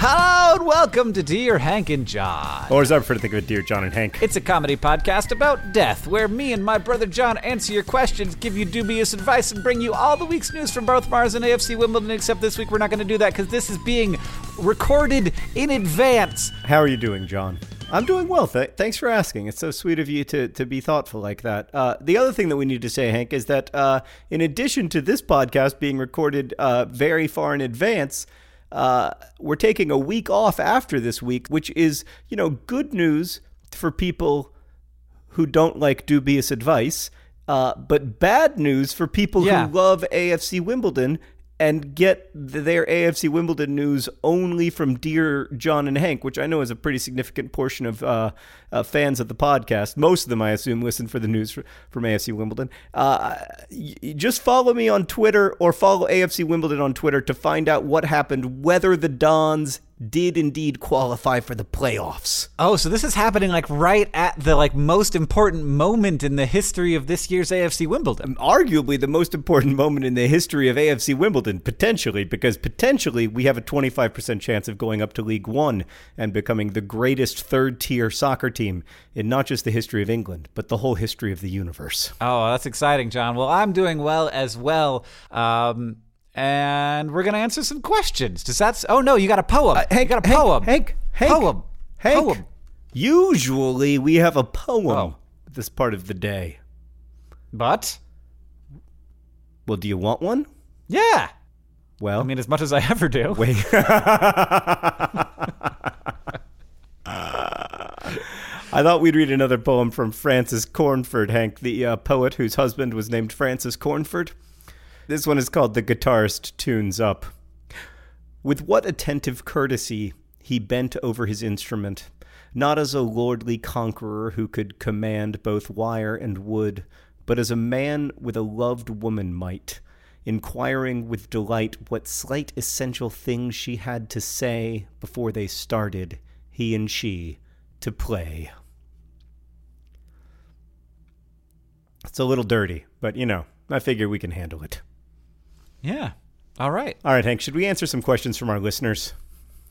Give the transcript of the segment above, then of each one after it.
Hello and welcome to Dear Hank and John. Or as I prefer to think of it, Dear John and Hank. It's a comedy podcast about death, where me and my brother John answer your questions, give you dubious advice, and bring you all the week's news from both Mars and AFC Wimbledon. Except this week, we're not going to do that because this is being recorded in advance. How are you doing, John? I'm doing well. Th- thanks for asking. It's so sweet of you to, to be thoughtful like that. Uh, the other thing that we need to say, Hank, is that uh, in addition to this podcast being recorded uh, very far in advance, uh, we're taking a week off after this week, which is, you know, good news for people who don't like dubious advice, uh, but bad news for people Yeah. who love AFC Wimbledon and get their AFC Wimbledon news only from Dear John and Hank, which I know is a pretty significant portion of uh, uh, fans of the podcast. Most of them, I assume, listen for the news fr- from AFC Wimbledon. Uh, y- just follow me on Twitter or follow AFC Wimbledon on Twitter to find out what happened, whether the Dons did indeed qualify for the playoffs. Oh, so this is happening like right at the like most important moment in the history of this year's AFC Wimbledon. arguably the most important moment in the history of AFC Wimbledon, potentially, because potentially we have a 25% chance of going up to League One and becoming the greatest third tier soccer team in not just the history of England, but the whole history of the universe. Oh, that's exciting, John. Well, I'm doing well as well. Um, and we're gonna answer some questions. Does that? s- Oh no, you got a poem. you got a poem. Hank, Hank, Poem. Hank. Poem. Usually we have a poem Oh. this part of the day. But Well, do you want one? yeah, Well, I mean, as much as I ever do. Wait. I thought we'd read another poem from Frances Cornford, Hank, the uh, poet whose husband was named Francis Cornford. This one is called The Guitarist Tunes Up. With what attentive courtesy he bent over his instrument, not as a lordly conqueror who could command both wire and wood, but as a man with a loved woman might, inquiring with delight what slight essential things she had to say before they started, he and she, to play. It's a little dirty, but you know, I figure we can handle it. Yeah. All right. All right, Hank, should we answer some questions from our listeners?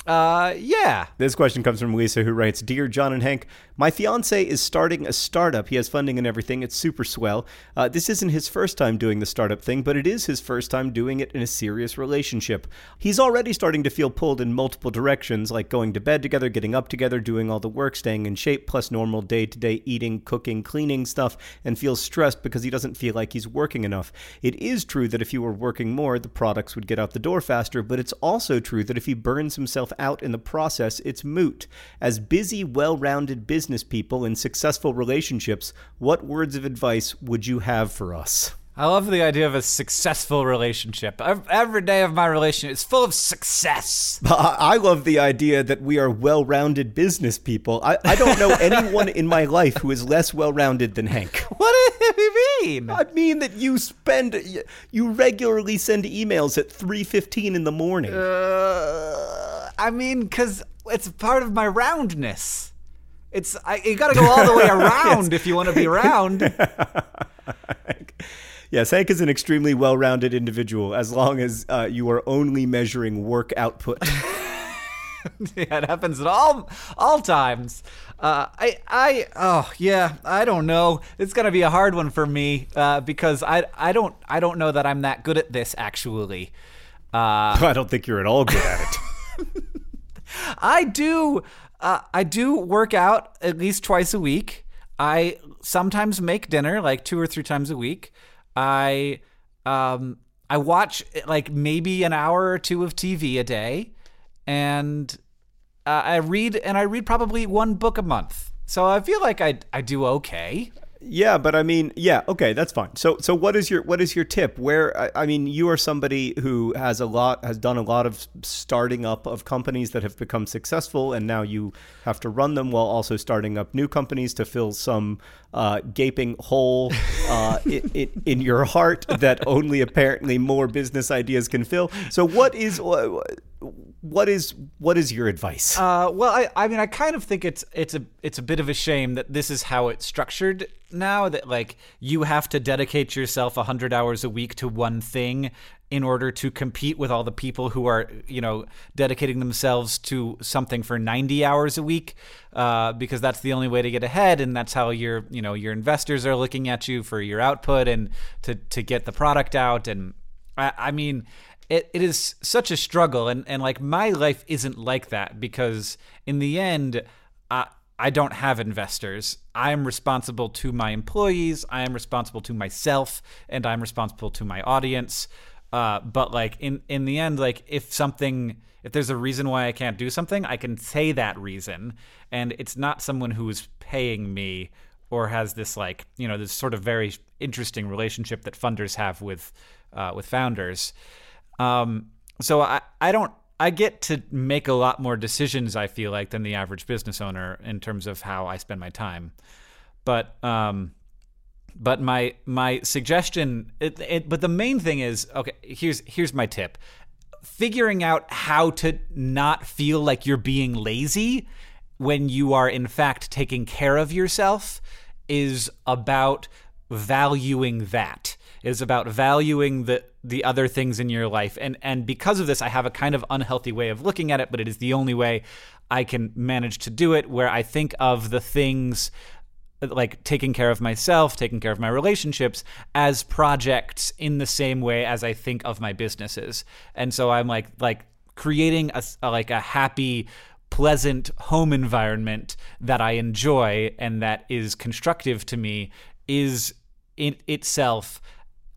Uh, yeah. This question comes from Lisa, who writes Dear John and Hank, my fiance is starting a startup. He has funding and everything. It's super swell. Uh, this isn't his first time doing the startup thing, but it is his first time doing it in a serious relationship. He's already starting to feel pulled in multiple directions, like going to bed together, getting up together, doing all the work, staying in shape, plus normal day to day eating, cooking, cleaning stuff, and feels stressed because he doesn't feel like he's working enough. It is true that if he were working more, the products would get out the door faster, but it's also true that if he burns himself out in the process, it's moot. As busy, well rounded business people in successful relationships, what words of advice would you have for us? I love the idea of a successful relationship. Every day of my relationship is full of success. I love the idea that we are well rounded business people. I, I don't know anyone in my life who is less well rounded than Hank. What do you mean? I mean that you spend, you regularly send emails at 3.15 in the morning. Uh, I mean, because it's part of my roundness. It's I, you got to go all the way around if you want to be around. Yes, Hank is an extremely well-rounded individual as long as uh, you are only measuring work output. yeah, it happens at all all times. Uh, I I oh yeah, I don't know. It's gonna be a hard one for me uh, because I I don't I don't know that I'm that good at this actually. Uh, I don't think you're at all good at it. I do uh, I do work out at least twice a week. I sometimes make dinner like two or three times a week. I um I watch like maybe an hour or two of TV a day, and uh, I read and I read probably one book a month. So I feel like I I do okay. Yeah, but I mean, yeah, okay, that's fine. So, so what is your what is your tip? Where I, I mean, you are somebody who has a lot has done a lot of starting up of companies that have become successful, and now you have to run them while also starting up new companies to fill some uh, gaping hole uh, in, in, in your heart that only apparently more business ideas can fill. So, what is what is what is your advice? Uh, well, I, I mean, I kind of think it's it's a it's a bit of a shame that this is how it's structured now. That like you have to dedicate yourself hundred hours a week to one thing in order to compete with all the people who are you know dedicating themselves to something for 90 hours a week uh, because that's the only way to get ahead and that's how your you know your investors are looking at you for your output and to to get the product out and I, I mean it, it is such a struggle and, and like my life isn't like that because in the end I, I don't have investors. I am responsible to my employees. I am responsible to myself, and I'm responsible to my audience. Uh, but like in in the end, like if something, if there's a reason why I can't do something, I can say that reason, and it's not someone who is paying me or has this like you know this sort of very interesting relationship that funders have with uh, with founders. Um, so I I don't I get to make a lot more decisions I feel like than the average business owner in terms of how I spend my time, but um, but my my suggestion it, it, but the main thing is okay here's here's my tip. Figuring out how to not feel like you're being lazy when you are in fact taking care of yourself is about valuing that is about valuing the the other things in your life and and because of this I have a kind of unhealthy way of looking at it but it is the only way I can manage to do it where I think of the things like taking care of myself, taking care of my relationships as projects in the same way as I think of my businesses. And so I'm like like creating a, a like a happy pleasant home environment that I enjoy and that is constructive to me is in itself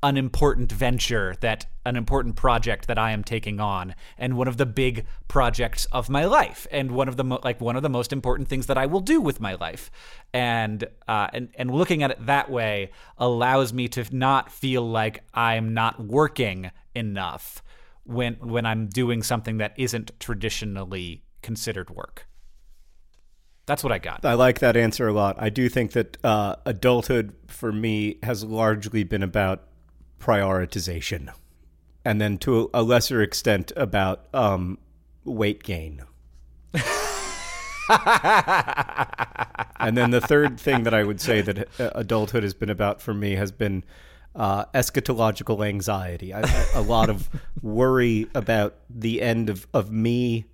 an important venture that an important project that I am taking on and one of the big projects of my life and one of the mo- like one of the most important things that I will do with my life and uh, and and looking at it that way allows me to not feel like I'm not working enough when when I'm doing something that isn't traditionally considered work. That's what I got. I like that answer a lot. I do think that uh, adulthood for me has largely been about prioritization, and then to a lesser extent about um, weight gain. and then the third thing that I would say that uh, adulthood has been about for me has been uh, eschatological anxiety. I, a lot of worry about the end of, of me,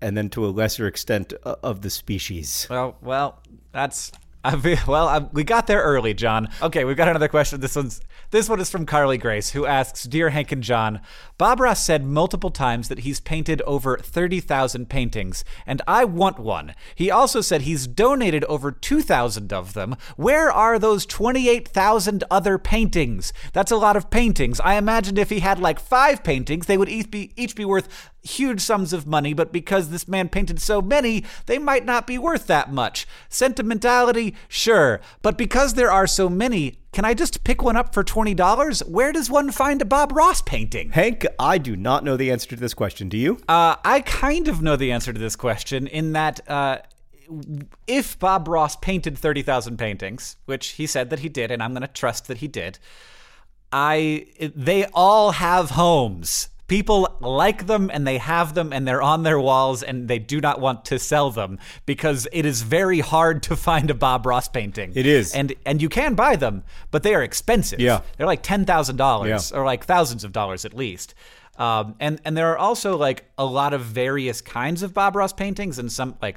and then to a lesser extent uh, of the species. Well, well, that's I well, I, we got there early, John. Okay, we've got another question. This one's this one is from Carly Grace, who asks, "Dear Hank and John, Bob Ross said multiple times that he's painted over thirty thousand paintings, and I want one. He also said he's donated over two thousand of them. Where are those twenty-eight thousand other paintings? That's a lot of paintings. I imagined if he had like five paintings, they would each be each be worth huge sums of money, but because this man painted so many, they might not be worth that much. Sentimentality, sure, but because there are so many, can I just pick one up for $20? Where does one find a Bob Ross painting? Hank, I do not know the answer to this question. Do you? Uh, I kind of know the answer to this question in that. Uh, if Bob Ross painted 30,000 paintings, which he said that he did, and I'm going to trust that he did, I they all have homes People like them and they have them and they're on their walls and they do not want to sell them because it is very hard to find a Bob Ross painting. It is. And and you can buy them, but they are expensive. Yeah. They're like $10,000 Yeah. or like thousands of dollars at least. Um, and and there are also like a lot of various kinds of Bob Ross paintings, and some like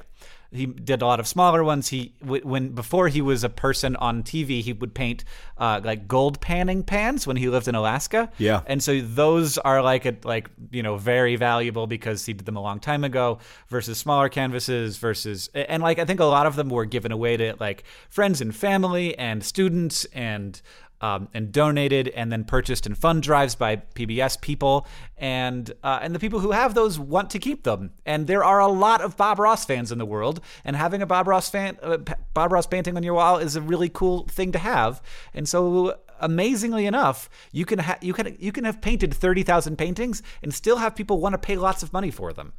he did a lot of smaller ones. He when before he was a person on TV, he would paint uh, like gold panning pans when he lived in Alaska. Yeah. and so those are like a, like you know very valuable because he did them a long time ago versus smaller canvases versus and like I think a lot of them were given away to like friends and family and students and um, and donated and then purchased in fund drives by PBS people. And uh, and the people who have those want to keep them. And there are a lot of Bob Ross fans in the world. And having a Bob Ross fan uh, Bob Ross painting on your wall is a really cool thing to have. And so amazingly enough you can ha- you can you can have painted 30,000 paintings and still have people want to pay lots of money for them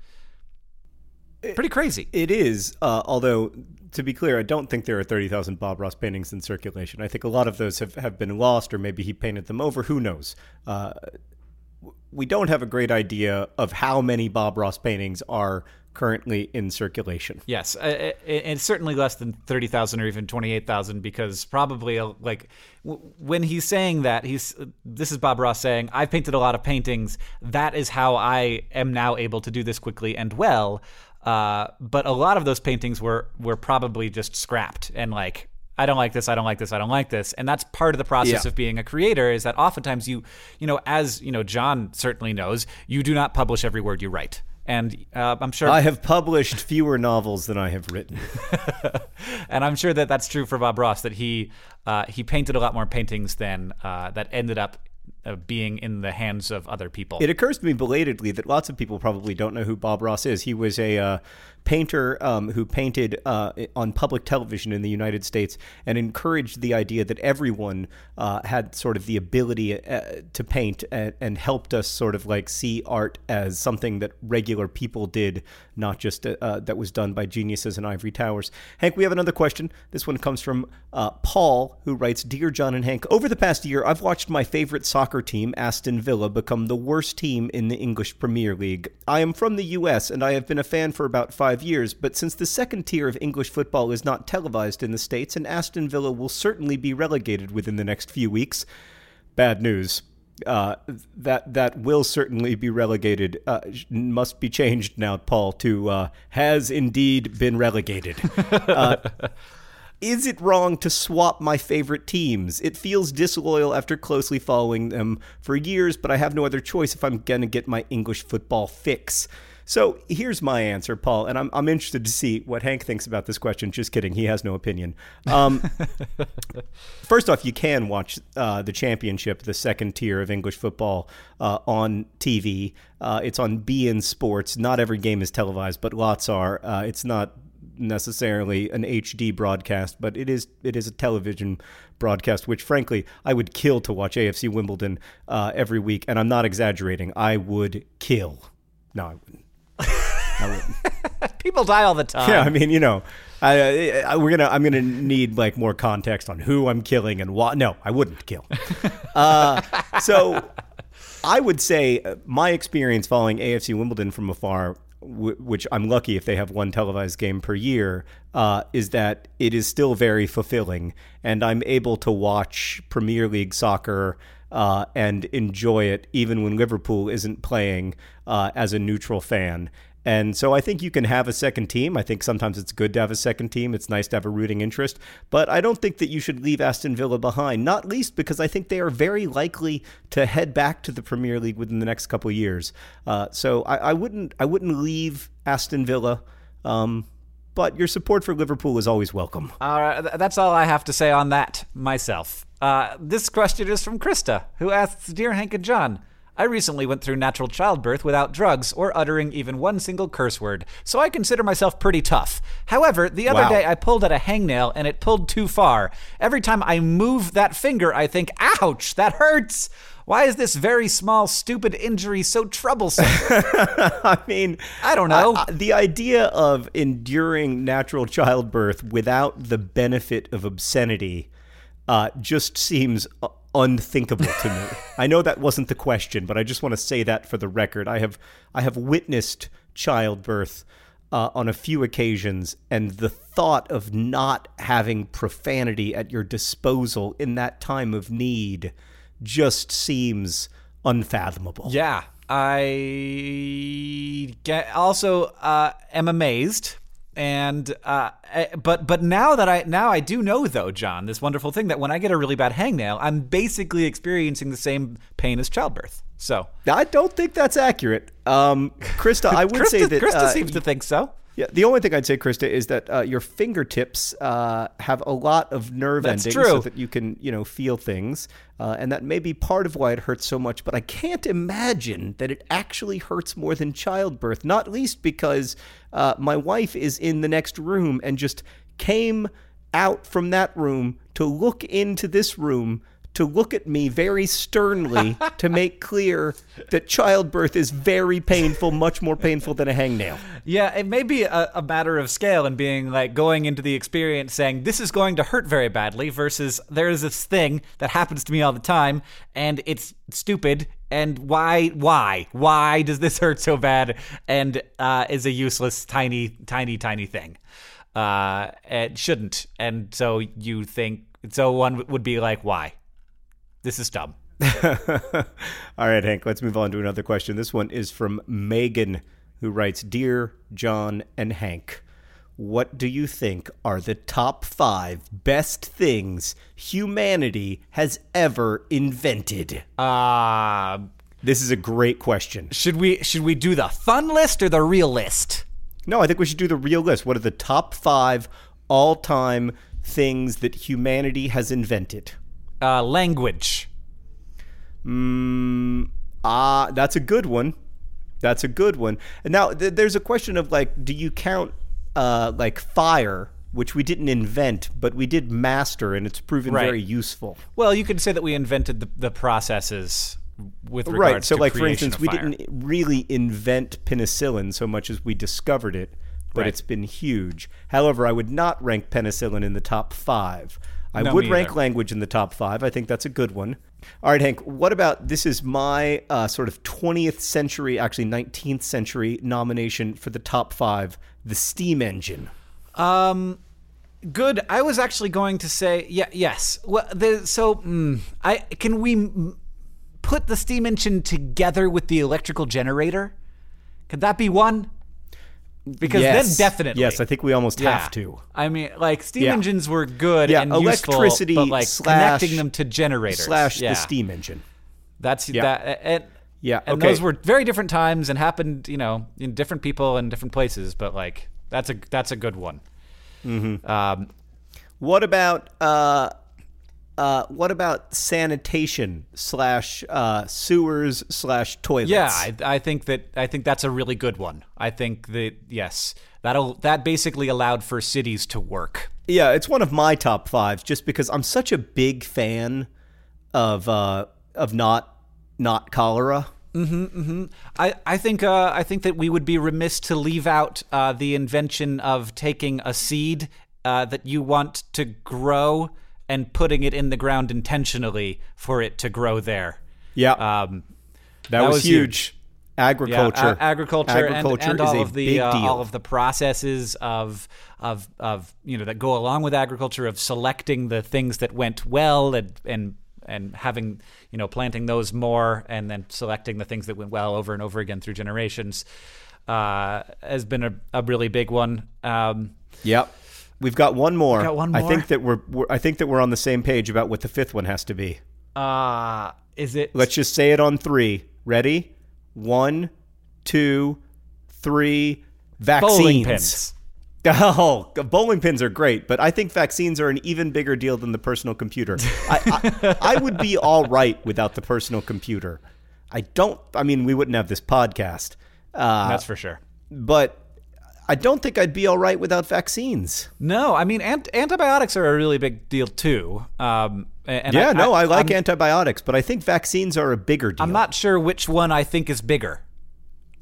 pretty crazy It is, uh, although to be clear, I don't think there are thirty thousand Bob Ross paintings in circulation. I think a lot of those have, have been lost, or maybe he painted them over. Who knows? Uh, we don't have a great idea of how many Bob Ross paintings are currently in circulation. Yes, uh, it, it's certainly less than thirty thousand or even twenty eight thousand because probably uh, like w- when he's saying that he's this is Bob Ross saying I've painted a lot of paintings. That is how I am now able to do this quickly and well. Uh, but a lot of those paintings were were probably just scrapped and like. I don't like this. I don't like this. I don't like this, and that's part of the process Yeah. of being a creator. Is that oftentimes you, you know, as you know, John certainly knows, you do not publish every word you write, and uh, I'm sure I have published fewer novels than I have written. and I'm sure that that's true for Bob Ross. That he uh, he painted a lot more paintings than uh, that ended up uh, being in the hands of other people. It occurs to me belatedly that lots of people probably don't know who Bob Ross is. He was a uh, painter um, who painted uh, on public television in the United States and encouraged the idea that everyone uh, had sort of the ability uh, to paint and, and helped us sort of like see art as something that regular people did, not just uh, uh, that was done by geniuses in ivory towers. Hank, we have another question. This one comes from Paul, who writes Dear John and Hank, over the past year, I've watched my favorite soccer team, Aston Villa, become the worst team in the English Premier League. I am from the US and I have been a fan for about five years, but since the second tier of English football is not televised in the States, and Aston Villa will certainly be relegated within the next few weeks, bad news. Uh, that that will certainly be relegated. Uh, must be changed now, Paul. To uh, has indeed been relegated. Uh, is it wrong to swap my favorite teams? It feels disloyal after closely following them for years, but I have no other choice if I'm going to get my English football fix. So here's my answer, Paul, and I'm, I'm interested to see what Hank thinks about this question. Just kidding, he has no opinion. Um, first off, you can watch uh, the championship, the second tier of English football, uh, on TV. Uh, it's on beIN Sports. Not every game is televised, but lots are. Uh, it's not necessarily an HD broadcast, but it is it is a television broadcast, which frankly I would kill to watch AFC Wimbledon uh, every week, and I'm not exaggerating. I would kill. No, I wouldn't. People die all the time. Yeah, I mean, you know, I, I, we're gonna I'm gonna need like more context on who I'm killing and what. No, I wouldn't kill. uh, so I would say uh, my experience following AFC Wimbledon from afar, w- which I'm lucky if they have one televised game per year, uh, is that it is still very fulfilling, and I'm able to watch Premier League soccer. Uh, and enjoy it even when Liverpool isn't playing uh, as a neutral fan. And so I think you can have a second team. I think sometimes it's good to have a second team. It's nice to have a rooting interest. But I don't think that you should leave Aston Villa behind, not least because I think they are very likely to head back to the Premier League within the next couple of years. Uh, so I, I wouldn't I wouldn't leave Aston Villa. Um, but your support for Liverpool is always welcome. All right, that's all I have to say on that myself. Uh, this question is from Krista, who asks Dear Hank and John, I recently went through natural childbirth without drugs or uttering even one single curse word, so I consider myself pretty tough. However, the other Wow. day I pulled at a hangnail and it pulled too far. Every time I move that finger, I think, ouch, that hurts. Why is this very small, stupid injury so troublesome? I mean, I don't know. I- I- the idea of enduring natural childbirth without the benefit of obscenity uh, just seems uh, unthinkable to me. I know that wasn't the question, but I just want to say that for the record. I have I have witnessed childbirth uh, on a few occasions, and the thought of not having profanity at your disposal in that time of need just seems unfathomable. Yeah, I get, also uh, am amazed and uh, eh, but but now that I now I do know though, John, this wonderful thing that when I get a really bad hangnail, I'm basically experiencing the same pain as childbirth. So I don't think that's accurate, um, Krista. I would Krista, say that Krista uh, seems to think so. Yeah, the only thing I'd say, Krista, is that uh, your fingertips uh, have a lot of nerve That's endings, true. so that you can, you know, feel things, uh, and that may be part of why it hurts so much. But I can't imagine that it actually hurts more than childbirth. Not least because uh, my wife is in the next room and just came out from that room to look into this room. To look at me very sternly to make clear that childbirth is very painful, much more painful than a hangnail. Yeah, it may be a, a matter of scale and being like going into the experience saying this is going to hurt very badly versus there is this thing that happens to me all the time and it's stupid and why why why does this hurt so bad and uh, is a useless tiny tiny tiny thing. Uh, it shouldn't, and so you think so one would be like why this is dumb. All right, Hank, let's move on to another question. This one is from Megan, who writes Dear John and Hank, what do you think are the top five best things humanity has ever invented? Uh, This is a great question. should we should we do the fun list or the real list? No, I think we should do the real list. What are the top five all time things that humanity has invented? Uh, language. Mm, ah, that's a good one. That's a good one. Now th- there's a question of like, do you count uh, like fire, which we didn't invent, but we did master, and it's proven Right. very useful. Well, you could say that we invented the, the processes with regards right. So, to like for instance, we didn't really invent penicillin so much as we discovered it, but Right. it's been huge. However, I would not rank penicillin in the top five. I would rank either. language in the top five. I think that's a good one. All right, Hank. What about this? Is my uh, sort of 20th century, actually 19th century nomination for the top five: the steam engine. Um, good. I was actually going to say, yeah, yes. Well, the, so, mm, I can we mm, put the steam engine together with the electrical generator? Could that be one? Because yes. then definitely, Yes, I think we almost Yeah. have to. I mean, like steam Yeah. engines were good Yeah, and electricity useful, but like slash- connecting them to generators Slash yeah. the steam engine. That's Yeah. that. And, Yeah, and okay. those were very different times and happened, you know, in different people and different places. But like, that's a that's a good one. Mm-hmm. Um, What about uh, uh, what about sanitation slash uh, sewers slash toilets? yeah, I, I think that I think that's a really good one. I think that yes, that'll that basically allowed for cities to work. yeah, it's one of my top fives just because I'm such a big fan of uh, of not not cholera. Hmm hmm hmm. I, I think uh, I think that we would be remiss to leave out uh, the invention of taking a seed uh, that you want to grow and putting it in the ground intentionally for it to grow there. Yeah, Um, that, that was, was huge. Agriculture, Yeah, agriculture, and- agriculture and, is all of the big uh, all of the processes of of of you know that go along with agriculture of selecting the things that went well and and and having you know planting those more and then selecting the things that went well over and over again through generations uh, has been a, a really big one. Um, Yep. We've got one more. Got one more. I think that we're, we're I think that we're on the same page about what the fifth one has to be. uh, is it? Let's just say it on three. Ready? One, two, three. Vaccines. bowling pins. Oh, bowling pins are great, but I think vaccines are an even bigger deal than the personal computer. I, I, I would be all right without the personal computer. I don't. I mean, we wouldn't have this podcast. Uh, That's for sure. but I don't think I'd be all right without vaccines. No, I mean ant- antibiotics are a really big deal too. Um, and yeah, no, I, like I'm- antibiotics, but I think vaccines are a bigger deal. I'm not sure which one I think is bigger.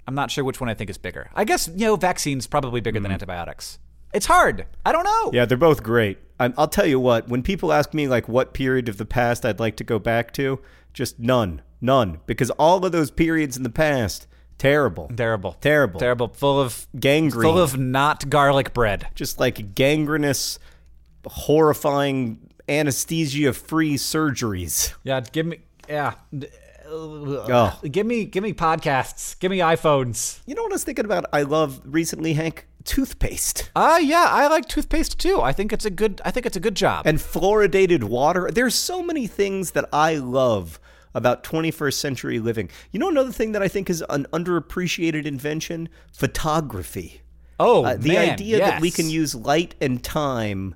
I'm not sure which one I think is bigger. I guess you know, vaccines probably bigger than antibiotics. It's hard. I don't know. Yeah, they're both great. I'm, I'll tell you what. When people ask me like what period of the past I'd like to go back to, just none, none, because all of those periods in the past, terrible, Terrible. terrible, Terrible. Full of gangrene, full of not garlic bread. just like gangrenous, horrifying, anesthesia-free surgeries. Yeah, give me yeah. Oh. Give me give me podcasts. Give me iPhones. You know what I was thinking about? I love recently, Hank, toothpaste Ah, yeah, I like toothpaste too. I think it's a good I think it's a good job. and fluoridated water. There's so many things that I love about 21st century living. You know another thing that I think is an underappreciated invention? Photography. oh, Uh, the man, idea that we can use light and time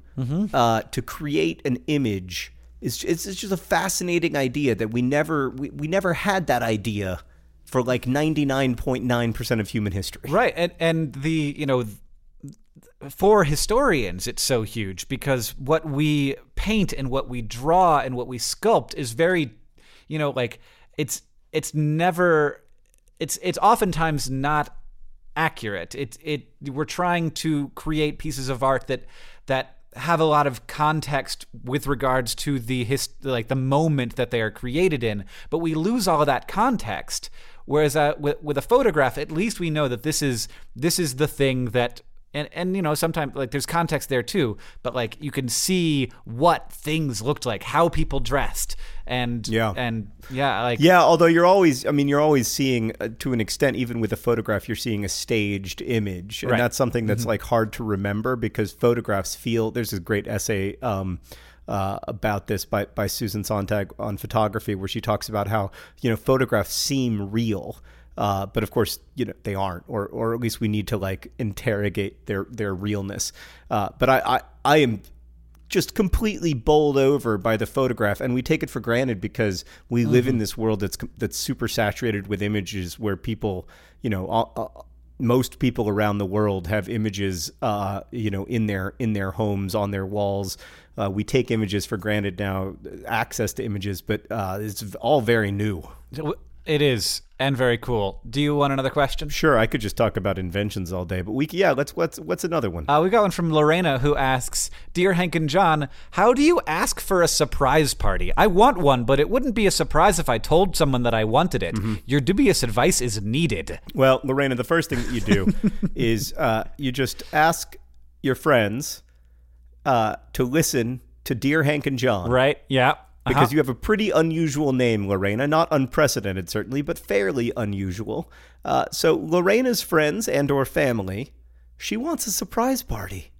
uh, to create an image is it's, it's just a fascinating idea that we never we, we never had that idea for like 99.9% of human history. Right, and and the you know for historians it's so huge because what we paint and what we draw and what we sculpt is very you know like it's it's never it's it's oftentimes not accurate. It it we're trying to create pieces of art that that have a lot of context with regards to the his like the moment that they are created in, but we lose all of that context. Whereas uh, with with a photograph, at least we know that this is this is the thing that. And, and you know sometimes like there's context there too but like you can see what things looked like how people dressed and Yeah. and yeah like Yeah, although you're always, I mean, you're always seeing, uh, to an extent, even with a photograph, you're seeing a staged image. And Right. that's something that's like hard to remember because photographs feel, there's a great essay um, uh, about this by, by Susan Sontag on photography where she talks about how, you know, photographs seem real. Uh, but of course, you know they aren't, or or at least we need to like interrogate their their realness. Uh, but I, I I am just completely bowled over by the photograph and we take it for granted because we live in this world that's that's super saturated with images where people you know all, all- most people around the world have images uh, you know in their in their homes on their walls. Uh, we take images for granted now access to images but uh, it's all very new it is and very cool do you want another question sure i could just talk about inventions all day but we yeah let's what's what's another one Uh, we got one from Lorena who asks, "Dear Hank and John, how do you ask for a surprise party? I want one, but it wouldn't be a surprise if I told someone that I wanted it. Your dubious advice is needed." Well, Lorena, the first thing that you do is uh, you just ask your friends uh, to listen to Dear Hank and John. Right? Yeah. Because Uh-huh. you have a pretty unusual name, Lorena. Not unprecedented, certainly, but fairly unusual. Uh, so Lorena's friends and or family, she wants a surprise party.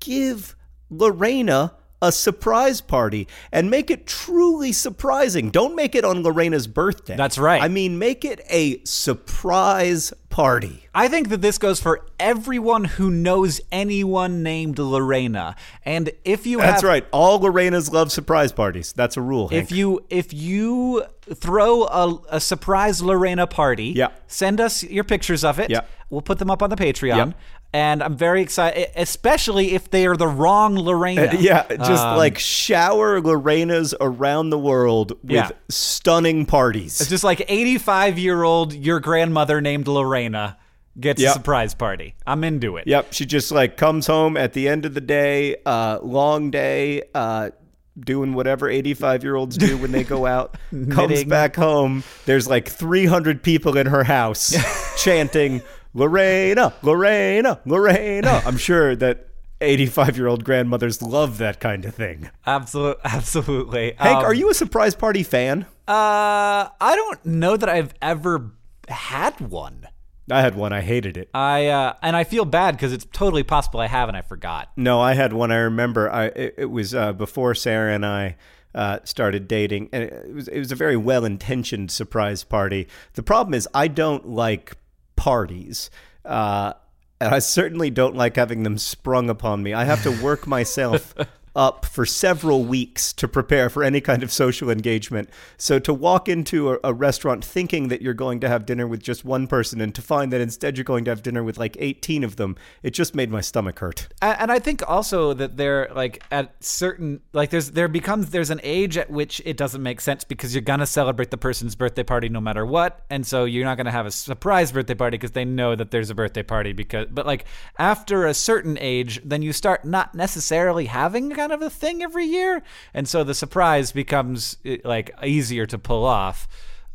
Give Lorena a surprise party and make it truly surprising. Don't make it on Lorena's birthday. That's right. I mean, make it a surprise party. I think that this goes for everyone who knows anyone named Lorena. And if you That's have right. All Lorenas love surprise parties. That's a rule. Hank. If you if you throw a, a surprise Lorena party, Yeah. send us your pictures of it. Yeah. We'll put them up on the Patreon. Yep. And I'm very excited, especially if they are the wrong Lorena. Uh, yeah, just Um, like shower Lorenas around the world with Yeah. stunning parties. It's just like 85 year old your grandmother named Lorena gets a surprise party. I'm into it. Yep, she just like comes home at the end of the day, uh, long day, uh, doing whatever 85 year olds do when they go out. comes back home. There's like 300 people in her house chanting, Lorena, Lorena, Lorena. I'm sure that 85 year old grandmothers love that kind of thing. Absolutely. Absolutely. Hank, Um, are you a surprise party fan? Uh, I don't know that I've ever had one. I had one. I hated it. I uh, and I feel bad because it's totally possible I have and I forgot. No, I had one. I remember. I it, it was uh, before Sarah and I uh, started dating, and it was it was a very well intentioned surprise party. The problem is, I don't like parties. Uh, and I certainly don't like having them sprung upon me. I have to work myself up for several weeks to prepare for any kind of social engagement. So to walk into a, a restaurant thinking that you're going to have dinner with just one person and to find that instead you're going to have dinner with like 18 of them, it just made my stomach hurt. And I think also that they're like at certain like there's there becomes there's an age at which it doesn't make sense because you're gonna celebrate the person's birthday party no matter what, and so you're not gonna have a surprise birthday party because they know that there's a birthday party because but like after a certain age, then you start not necessarily having a kind of a thing every year, and so the surprise becomes eh, like easier to pull off.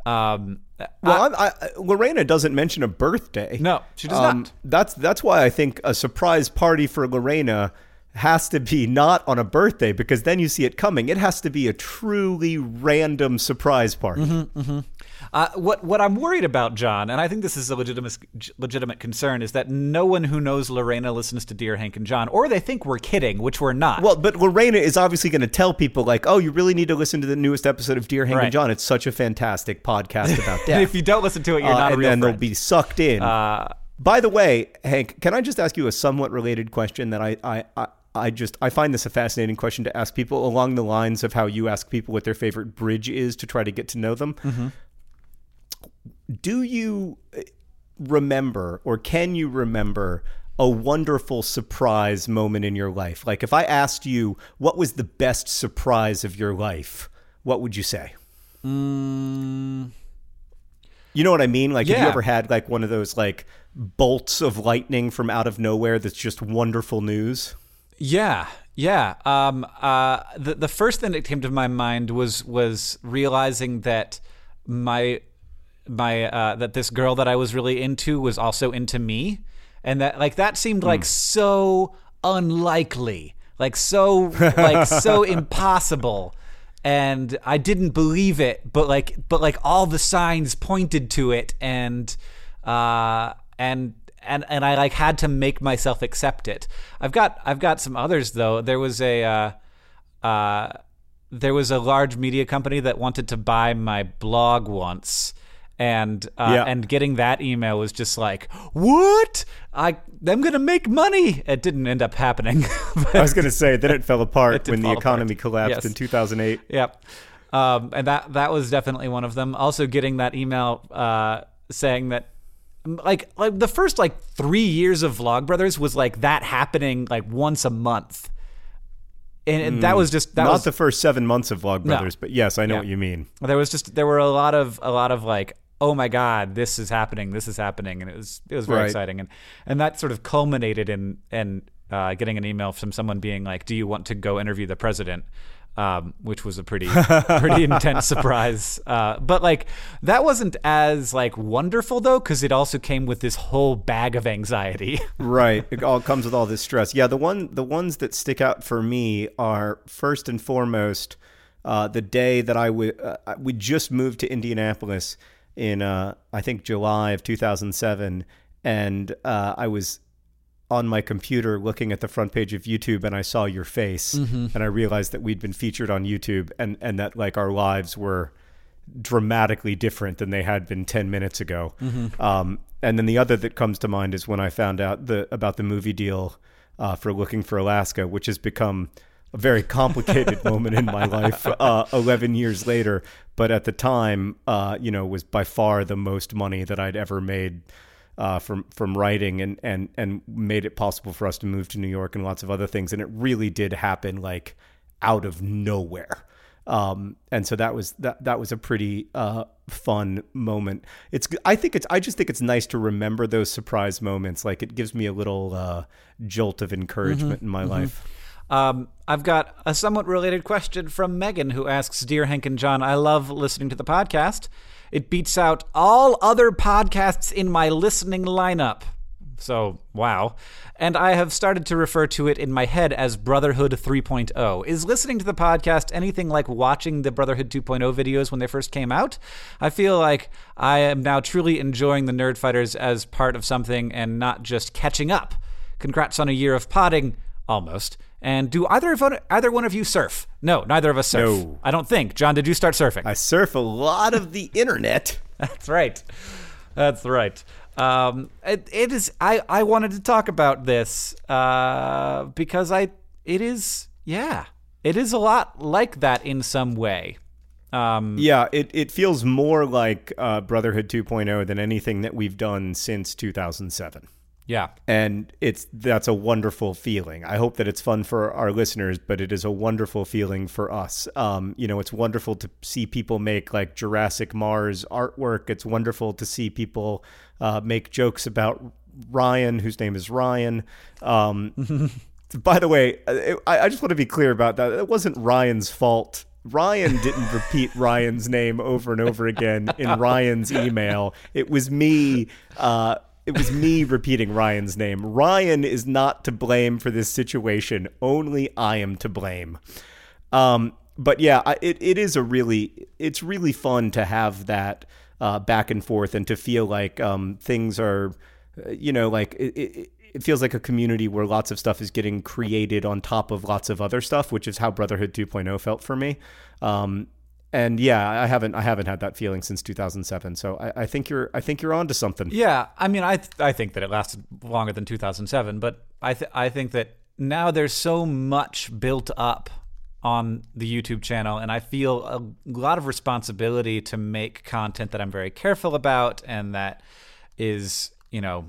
Um, well, I, I, Lorena doesn't mention a birthday. No, she does Um, not. That's that's why I think a surprise party for Lorena has to be not on a birthday because then you see it coming. It has to be a truly random surprise party. Mm-hmm. Uh, what what I'm worried about, John, and I think this is a legitimate legitimate concern, is that no one who knows Lorena listens to Dear Hank and John, or they think we're kidding, which we're not. Well, but Lorena is obviously going to tell people like, "Oh, you really need to listen to the newest episode of Dear Hank Right. and John. It's such a fantastic podcast about and death." if you don't listen to it, you're Uh, not a and real then friend. they'll be sucked in. Uh, By the way, Hank, can I just ask you a somewhat related question that I, I, I, I just I find this a fascinating question to ask people along the lines of how you ask people what their favorite bridge is to try to get to know them. Mm-hmm. Do you uh, remember or can you remember a wonderful surprise moment in your life? Like if I asked you what was the best surprise of your life, what would you say? mm, You know what I mean? Like, have you ever had like one of those like bolts of lightning from out of nowhere that's just wonderful news? Yeah, yeah. Um, uh, the the first thing that came to my mind was was realizing that my my uh, that this girl that I was really into was also into me, and that like that seemed like so unlikely, like so like so impossible. And I didn't believe it, but like, but like all the signs pointed to it, and uh, and and and I like had to make myself accept it. I've got I've got some others though. There was a uh, uh, there was a large media company that wanted to buy my blog once. And uh, Yeah. and getting that email was just like, what? I I'm gonna make money. It didn't end up happening. I was going to say then it fell apart It when the economy apart. collapsed Yes. in 2008. Yep. Um, and that that was definitely one of them. Also, getting that email uh, saying that, like, like the first like three years of Vlogbrothers was like that happening like once a month, and, that was just that Mm. Not was the first seven months of Vlogbrothers, but yes, I know Yeah. what you mean. there was just there were a lot of a lot of like oh my god this is happening this is happening. And it was it was very Right. exciting. And and that sort of culminated in in uh, getting an email from someone being like do you want to go interview the president? Um, which was a pretty pretty intense surprise. Uh, but like that wasn't as like wonderful though because it also came with this whole bag of anxiety. Right. It all comes with all this stress. Yeah the one the ones that stick out for me are first and foremost uh, the day that I would uh, we just moved to Indianapolis in uh, I think July of 2007 and uh, I was on my computer looking at the front page of YouTube and I saw your face and I realized that we'd been featured on YouTube and and that like our lives were dramatically different than they had been 10 minutes ago. Um, and then the other that comes to mind is when I found out the about the movie deal uh, for Looking for Alaska, which has become a very complicated moment in my life uh, 11 years later. But at the time, uh, you know, was by far the most money that I'd ever made uh, from from writing and, and and made it possible for us to move to New York and lots of other things. And it really did happen like out of nowhere. Um, and so that was that that was a pretty uh, fun moment. It's I think it's I just think it's nice to remember those surprise moments. Like it gives me a little uh, jolt of encouragement in my life. Um, I've got a somewhat related question from Megan, who asks Dear Hank and John, I love listening to the podcast. It beats out all other podcasts in my listening lineup. So, wow. And I have started to refer to it in my head as Brotherhood 3.0. Is listening to the podcast anything like watching the Brotherhood 2.0 videos when they first came out? I feel like I am now truly enjoying the Nerdfighters as part of something and not just catching up. Congrats on a year of potting, almost. And do either of either one of you surf? No, neither of us surf. No. I don't think. John, did you start surfing? I surf a lot of the internet. That's right. That's right. Um, it, it is. I, I wanted to talk about this uh, because I it is yeah it is a lot like that in some way. Um, Yeah, it, it feels more like uh, Brotherhood 2.0 than anything that we've done since 2007. Yeah. and it's that's a wonderful feeling. I hope that it's fun for our listeners, but it is a wonderful feeling for us. Um, you know, it's wonderful to see people make like Jurassic Mars artwork. It's wonderful to see people uh, make jokes about Ryan, whose name is Ryan. Um, by the way, I, I just want to be clear about that. It wasn't Ryan's fault. Ryan didn't repeat Ryan's name over and over again in Ryan's email. It was me. Uh, it was me repeating Ryan's name. Ryan is not to blame for this situation. Only I am to blame. Um, but yeah, it, it is a really it's really fun to have that uh, back and forth and to feel like um, things are, uh, you know, like it, it, it feels like a community where lots of stuff is getting created on top of lots of other stuff, which is how Brotherhood 2.0 felt for me. Um, and yeah, I haven't I haven't had that feeling since 2007. So I, I think you're I think you're onto something. Yeah, I mean, I th- I think that it lasted longer than 2007, but I th- I think that now there's so much built up on the YouTube channel, and I feel a lot of responsibility to make content that I'm very careful about and that is you know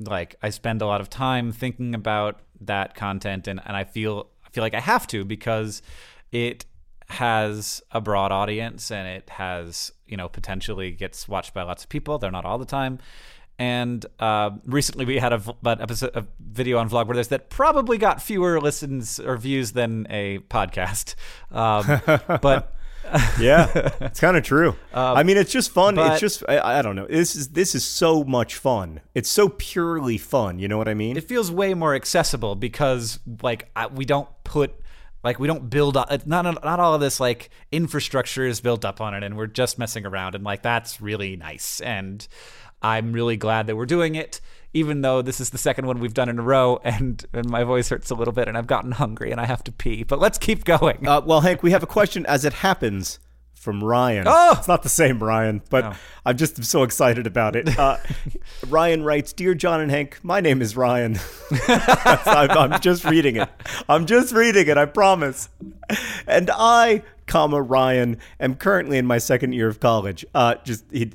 like I spend a lot of time thinking about that content, and and I feel I feel like I have to because it has a broad audience and it has you know potentially gets watched by lots of people they're not all the time and uh, recently we had a, an episode a video on vlogbrothers that probably got fewer listens or views than a podcast um, but yeah, it's kind of true. Um, I mean, it's just fun. But, it's just I, I, don't know. This is this is so much fun. It's so purely fun. You know what I mean? It feels way more accessible because like I, we don't put like we don't build up not not all of this like infrastructure is built up on it and we're just messing around and like that's really nice. And i'm really glad that we're doing it even though this is the second one we've done in a row and, and my voice hurts a little bit and i've gotten hungry and i have to pee but let's keep going. Uh, well hank we have a question as it happens from Ryan. Oh! It's not the same Ryan, but no. I'm just so excited about it. Uh, Ryan writes Dear John and Hank, my name is Ryan. I'm, I'm, just reading it. I'm just reading it, I promise. And I, comma, Ryan, am currently in my second year of college. Uh, just, he,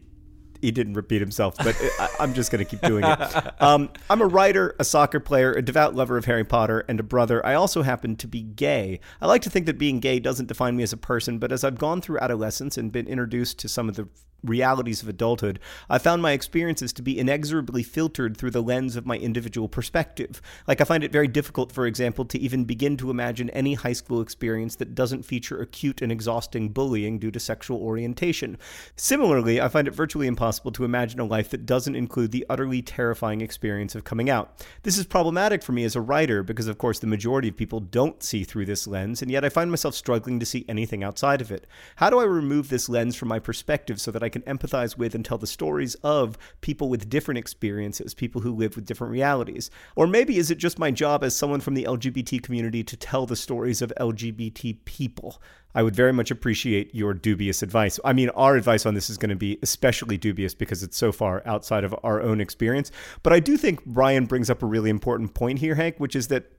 he didn't repeat himself, but I, am just going to keep doing it. Um, I'm a writer, a soccer player, a devout lover of Harry Potter, and a brother. I also happen to be gay. I like to think that being gay doesn't define me as a person, but as I've gone through adolescence and been introduced to some of the realities of adulthood, I found my experiences to be inexorably filtered through the lens of my individual perspective. Like, I find it very difficult, for example, to even begin to imagine any high school experience that doesn't feature acute and exhausting bullying due to sexual orientation. Similarly, I find it virtually impossible to imagine a life that doesn't include the utterly terrifying experience of coming out. This is problematic for me as a writer because, of course, the majority of people don't see through this lens, and yet I find myself struggling to see anything outside of it. How do I remove this lens from my perspective so that I can empathize with and tell the stories of people with different experiences, people who live with different realities? Or maybe is it just my job as someone from the LGBT community to tell the stories of LGBT people? I would very much appreciate your dubious advice. I mean, our advice on this is going to be especially dubious because it's so far outside of our own experience. But I do think Ryan brings up a really important point here, Hank, which is that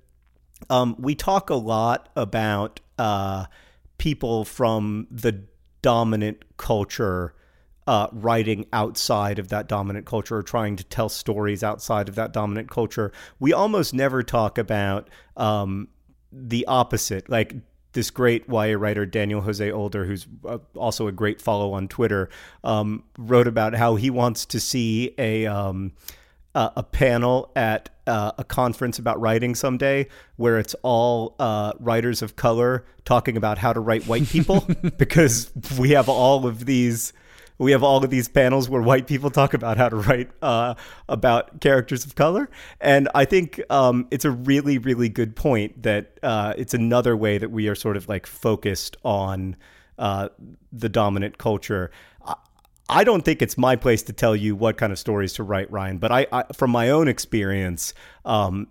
um, we talk a lot about uh, people from the dominant culture uh, writing outside of that dominant culture or trying to tell stories outside of that dominant culture. We almost never talk about um, the opposite. Like this great YA writer, Daniel Jose Older, who's uh, also a great follow on Twitter, um, wrote about how he wants to see a. Um, uh, a panel at uh, a conference about writing someday where it's all uh, writers of color talking about how to write white people because we have all of these we have all of these panels where white people talk about how to write uh, about characters of color, and I think um, it's a really, really good point that uh, it's another way that we are sort of like focused on uh, the dominant culture. I don't think it's my place to tell you what kind of stories to write, Ryan. But I, I from my own experience, um,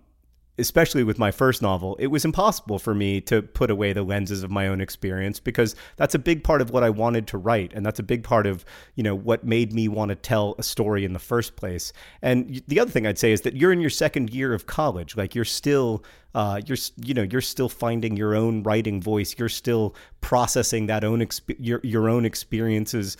especially with my first novel, it was impossible for me to put away the lenses of my own experience because that's a big part of what I wanted to write, and that's a big part of you know what made me want to tell a story in the first place. And the other thing I'd say is that you're in your second year of college, like you're still. Uh, you're you know you're still finding your own writing voice. You're still processing that own exp- your your own experiences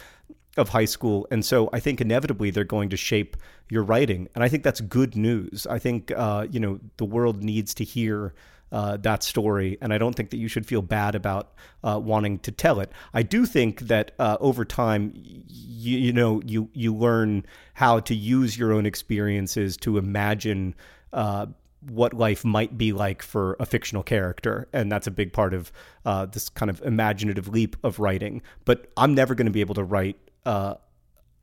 of high school. And so I think inevitably they're going to shape your writing. And I think that's good news. I think, uh, you know, the world needs to hear uh, that story. And I don't think that you should feel bad about uh, wanting to tell it. I do think that uh, over time, you, you know, you, you learn how to use your own experiences to imagine uh, what life might be like for a fictional character, and that's a big part of uh, this kind of imaginative leap of writing. But I'm never going to be able to write uh,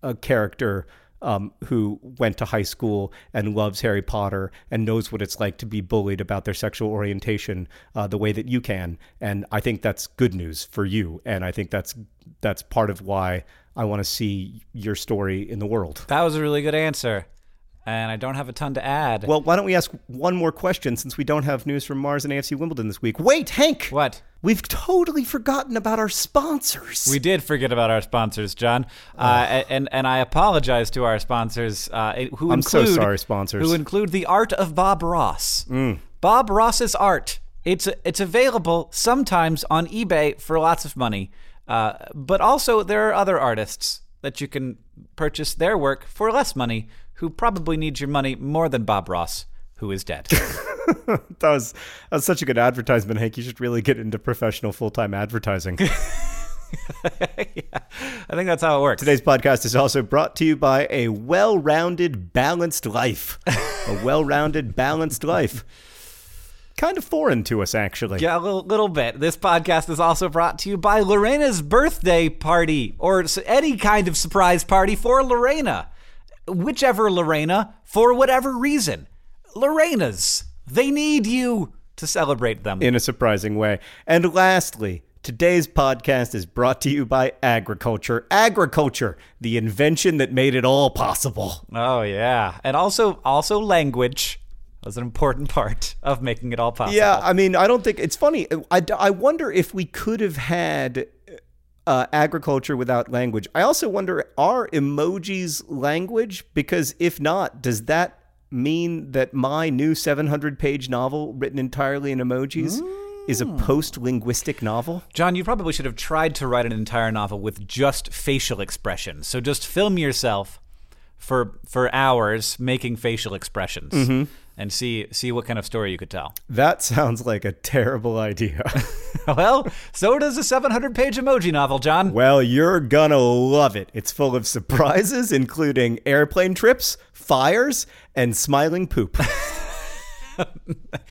a character um, who went to high school and loves Harry Potter and knows what it's like to be bullied about their sexual orientation uh, the way that you can. And I think that's good news for you. And I think that's that's part of why I want to see your story in the world. That was a really good answer. And I don't have a ton to add. Well, why don't we ask one more question since we don't have news from Mars and AFC Wimbledon this week? Wait, Hank! What? We've totally forgotten about our sponsors. We did forget about our sponsors, John, uh, and and I apologize to our sponsors, uh, who I'm so include sorry, sponsors. who include the art of Bob Ross. Bob Ross's art. It's it's available sometimes on eBay for lots of money, uh, but also there are other artists that you can purchase their work for less money, who probably need your money more than Bob Ross, who is dead. that was that was such a good advertisement, Hank. You should really get into professional full time advertising. I think that's how it works. Today's podcast is also brought to you by a well rounded, balanced life. a well rounded, balanced life. Kind of foreign to us, actually. Yeah, a little, little bit. This podcast is also brought to you by Lorena's birthday party, or any kind of surprise party for Lorena. Whichever Lorena, for whatever reason. Lorena's. They need you to celebrate them. in a surprising way. And lastly, today's podcast is brought to you by agriculture. Agriculture, the invention that made it all possible. oh yeah, and also also language was an important part of making it all possible. Yeah, I mean, I don't think it's funny. I, I wonder if we could have had uh, agriculture without language. I also wonder are emojis language? Because if not, does that mean that my new 700 page novel written entirely in emojis is a post linguistic novel? John, you probably should have tried to write an entire novel with just facial expressions. So just film yourself for for hours making facial expressions Mm-hmm. and see see what kind of story you could tell. That sounds like a terrible idea. well, so does a 700 page emoji novel, John. Well, you're gonna love it. It's full of surprises, including airplane trips, fires, and smiling poop.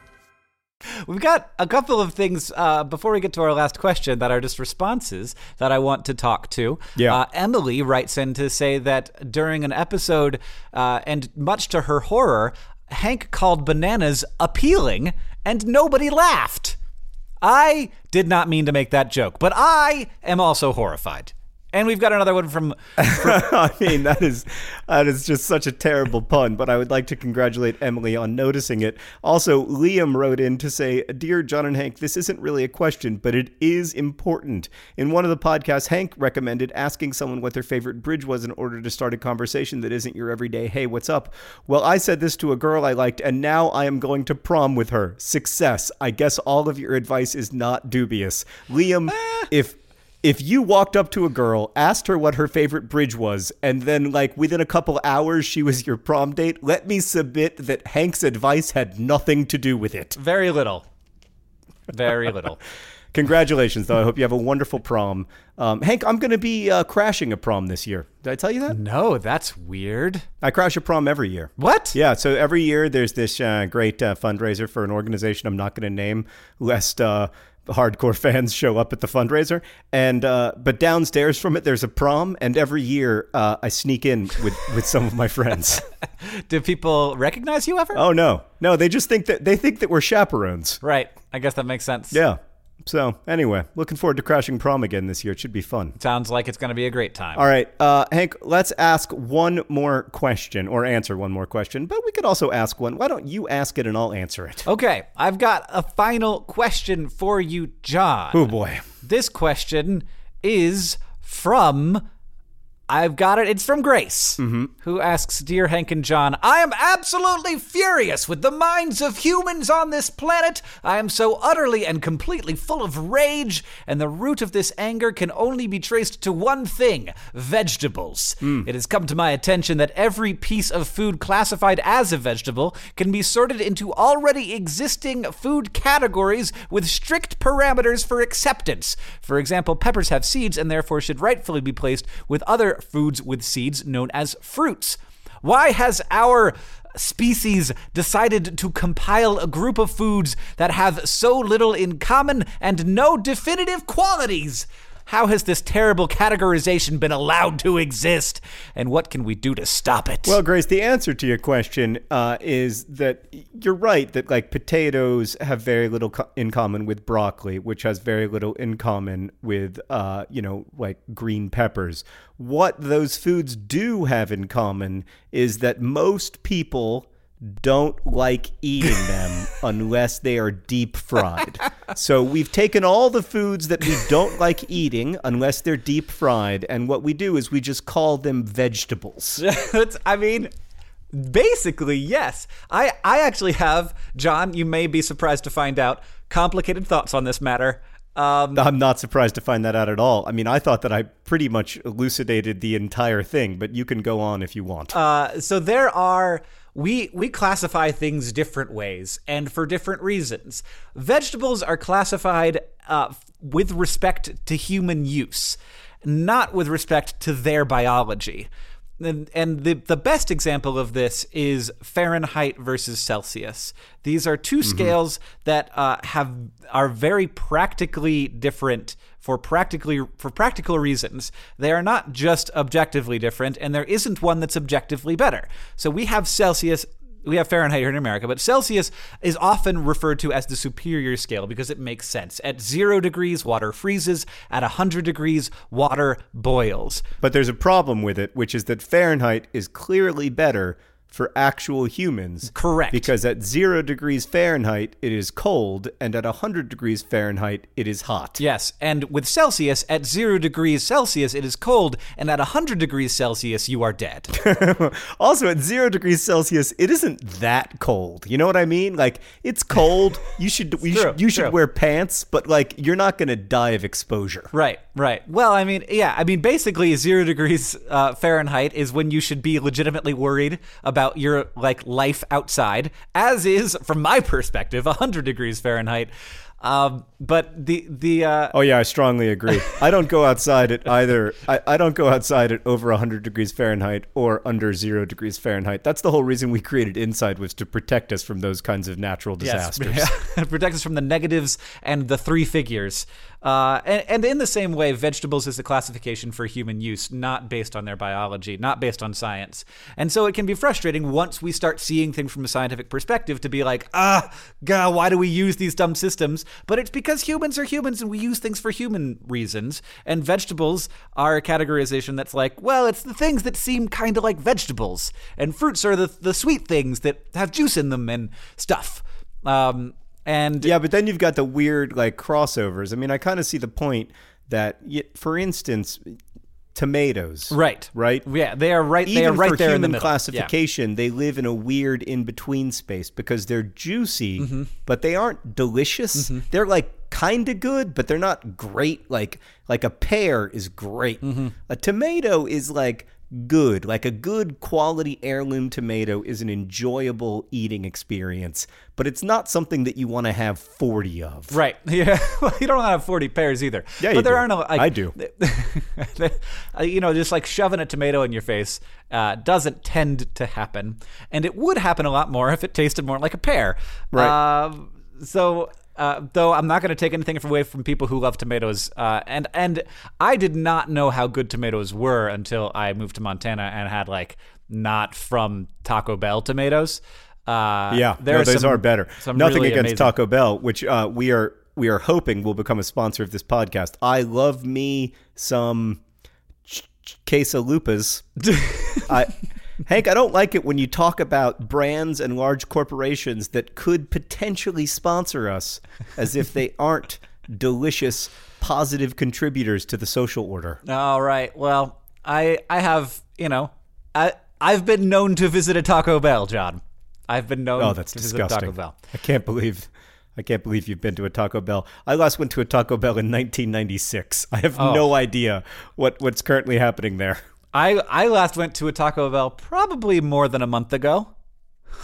We've got a couple of things uh, before we get to our last question that are just responses that I want to talk to. Yeah. Uh, Emily writes in to say that during an episode, uh, and much to her horror, Hank called bananas appealing and nobody laughed. I did not mean to make that joke, but I am also horrified. And we've got another one from I mean, that is that is just such a terrible pun, but I would like to congratulate Emily on noticing it. Also, Liam wrote in to say, "Dear John and Hank, this isn't really a question, but it is important. In one of the podcasts, Hank recommended asking someone what their favorite bridge was in order to start a conversation that isn't your everyday, "Hey, what's up?" Well, I said this to a girl I liked, and now I am going to prom with her. Success. I guess all of your advice is not dubious. Liam, eh. if if you walked up to a girl, asked her what her favorite bridge was, and then, like, within a couple hours she was your prom date, let me submit that Hank's advice had nothing to do with it. very little. Very little. Congratulations, though. I hope you have a wonderful prom. Um, Hank, I'm going to be uh, crashing a prom this year. Did I tell you that? No, that's weird. I crash a prom every year. What? Yeah, so every year there's this uh, great uh, fundraiser for an organization I'm not going to name, lest uh, hardcore fans show up at the fundraiser. And uh, but downstairs from it, there's a prom, and every year uh, I sneak in with with some of my friends. Do people recognize you ever? oh no, no, they just think that they think that we're chaperones. Right. I guess that makes sense. Yeah. So anyway, looking forward to crashing prom again this year. It should be fun. Sounds like it's going to be a great time. All right, uh, Hank, let's ask one more question or answer one more question, but we could also ask one. Why don't you ask it and I'll answer it? Okay, I've got a final question for you, John. Oh boy. This question is from. I've got it. It's from Grace, mm-hmm. who asks Dear Hank and John, I am absolutely furious with the minds of humans on this planet. I am so utterly and completely full of rage, and the root of this anger can only be traced to one thing vegetables. Mm. It has come to my attention that every piece of food classified as a vegetable can be sorted into already existing food categories with strict parameters for acceptance. For example, peppers have seeds and therefore should rightfully be placed with other foods with seeds known as fruits. Why has our species decided to compile a group of foods that have so little in common and no definitive qualities? How has this terrible categorization been allowed to exist? And what can we do to stop it? Well, Grace, the answer to your question uh, is that you're right that like potatoes have very little co- in common with broccoli, which has very little in common with uh, you know like green peppers. What those foods do have in common is that most people don't like eating them unless they are deep fried. So we've taken all the foods that we don't like eating unless they're deep fried, and what we do is we just call them vegetables. I mean, basically, yes. I, I actually have, John, you may be surprised to find out, complicated thoughts on this matter. Um, I'm not surprised to find that out at all. I mean, I thought that I pretty much elucidated the entire thing, but you can go on if you want. Uh, so there are we we classify things different ways and for different reasons. Vegetables are classified uh, with respect to human use, not with respect to their biology. And, and the the best example of this is Fahrenheit versus Celsius. These are 2 scales that uh, have are very practically different for practically for practical reasons. They are not just objectively different, and there isn't one that's objectively better. So we have Celsius. We have Fahrenheit here in America, but Celsius is often referred to as the superior scale because it makes sense. At zero degrees, water freezes. At 100 degrees, water boils. But there's a problem with it, which is that Fahrenheit is clearly better for actual humans. Correct. Because at zero degrees Fahrenheit, it is cold, and at 100 degrees Fahrenheit, it is hot. Yes, and with Celsius, at zero degrees Celsius, it is cold, and at 100 degrees Celsius, you are dead. also, at zero degrees Celsius, it isn't that cold. You know what I mean? Like, it's cold. You should you true, should, you should wear pants, but like, you're not going to die of exposure. Right, right. Well, I mean, yeah, I mean, basically, zero degrees uh, Fahrenheit is when you should be legitimately worried about your like life outside, as is, from my perspective, hundred degrees Fahrenheit. Um, but the the uh, Oh yeah, I strongly agree. I don't go outside at either. I, I don't go outside at over 100 degrees Fahrenheit or under zero degrees Fahrenheit. That's the whole reason we created Inside was to protect us from those kinds of natural disasters. Yes, protect us from the negatives and the three figures. Uh, and, and in the same way, vegetables is a classification for human use, not based on their biology, not based on science. And so it can be frustrating once we start seeing things from a scientific perspective to be like, ah, God, why do we use these dumb systems? But it's because because humans are humans and we use things for human reasons. And vegetables are a categorization that's like, well, it's the things that seem kind of like vegetables, and fruits are the the sweet things that have juice in them and stuff. Um, and Yeah, but then you've got the weird like crossovers. I mean, I kind of see the point that, y- for instance, tomatoes. right, Right. yeah, they are right. they Even are right for there human in the middle. Yeah. classification, they live in a weird in between space because they're juicy, Mm-hmm. but they aren't delicious. They're like kind of good, but they're not great. Like like a pear is great. Mm-hmm. A tomato is like good. Like a good quality heirloom tomato is an enjoyable eating experience, but it's not something that you want to have 40 of. Right. Yeah. Well, you don't want to have 40 pears either. Yeah, but you there do. are no. Like, I do. you know, just like shoving a tomato in your face uh, doesn't tend to happen, and it would happen a lot more if it tasted more like a pear. Right. Uh, so. Uh, though I'm not going to take anything away from people who love tomatoes, uh, and and I did not know how good tomatoes were until I moved to Montana and had like not from Taco Bell tomatoes. Uh, Yeah, there no, are those some- are better. Nothing really against amazing- Taco Bell, which uh, we are we are hoping will become a sponsor of this podcast. I love me some ch- ch- quesalupas. I, Hank, I don't like it when you talk about brands and large corporations that could potentially sponsor us as if they aren't delicious, positive contributors to the social order. All right. Well, I I have you know I I've been known to visit a Taco Bell, John. I've been known Oh, that's to visit a disgusting. Taco Bell. I can't believe I can't believe you've been to a Taco Bell. I last went to a Taco Bell in 1996. I have Oh. no idea what what's currently happening there. I I last went to a Taco Bell probably more than a month ago.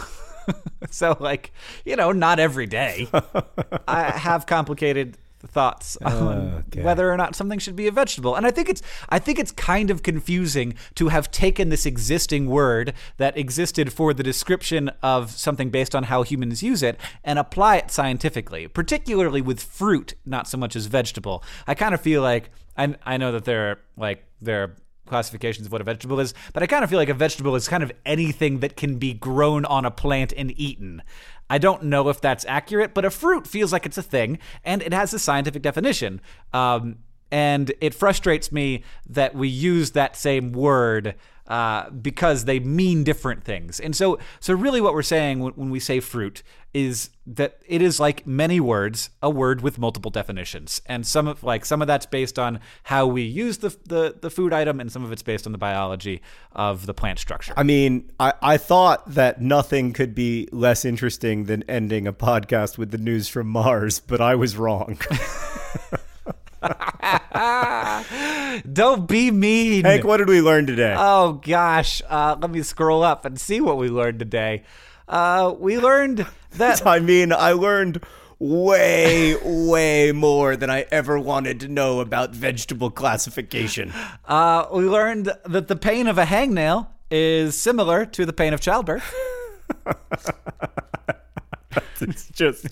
so like you know not every day. I have complicated thoughts on Okay. whether or not something should be a vegetable. And I think it's I think it's kind of confusing to have taken this existing word that existed for the description of something based on how humans use it and apply it scientifically, particularly with fruit, not so much as vegetable. I kind of feel like I I know that there are like there are classifications of what a vegetable is, but I kind of feel like a vegetable is kind of anything that can be grown on a plant and eaten. I don't know if that's accurate, but a fruit feels like it's a thing, and it has a scientific definition. Um, and it frustrates me that we use that same word uh, because they mean different things. And so, so really, what we're saying when, when we say fruit is that it is like many words, a word with multiple definitions, and some of like some of that's based on how we use the the, the food item, and some of it's based on the biology of the plant structure. I mean, I, I thought that nothing could be less interesting than ending a podcast with the news from Mars, but I was wrong. Don't be mean. Hank, what did we learn today? Oh gosh, uh, let me scroll up and see what we learned today. Uh, we learned that I mean, I learned way, way more than I ever wanted to know about vegetable classification. uh, we learned that the pain of a hangnail is similar to the pain of childbirth. It's just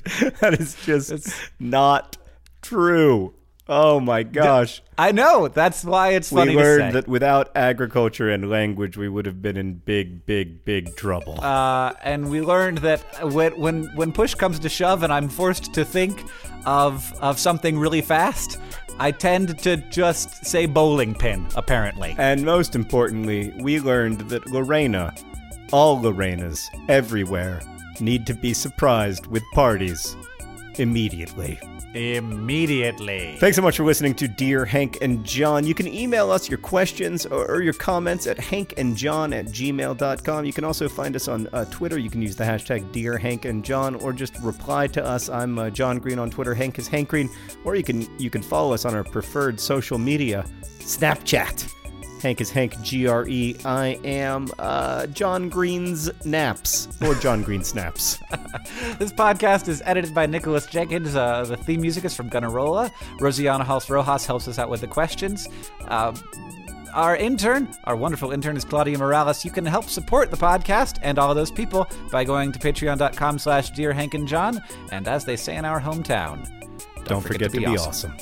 that is just it's, not true. Oh my gosh. I know that's why it's funny we learned that without agriculture and language, we would have been in big, big, big trouble. uh, and we learned that when, when when push comes to shove, and I'm forced to think of of something really fast, I tend to just say bowling pin. Apparently, and most importantly, we learned that Lorena, all Lorenas, everywhere, need to be surprised with parties immediately. immediately. Thanks so much for listening to Dear Hank and John. You can email us your questions or, your comments at hankandjohn at gmail.com. You can also find us on uh, Twitter. You can use the hashtag Dear Hank and John or just reply to us. I'm uh, John Green on Twitter. Hank is Hank Green. Or you can you can follow us on our preferred social media, Snapchat. Hank is Hank G R E. I am uh, John Green's Naps or John Green Snaps. This podcast is edited by Nicholas Jenkins. Uh, the theme music is from Gunnarolla. Rosianna Halse Rojas helps us out with the questions. Uh, our intern, our wonderful intern, is Claudia Morales. You can help support the podcast and all of those people by going to patreon.com slash Dear Hank and John. And as they say in our hometown, Don't, forget, to be, awesome.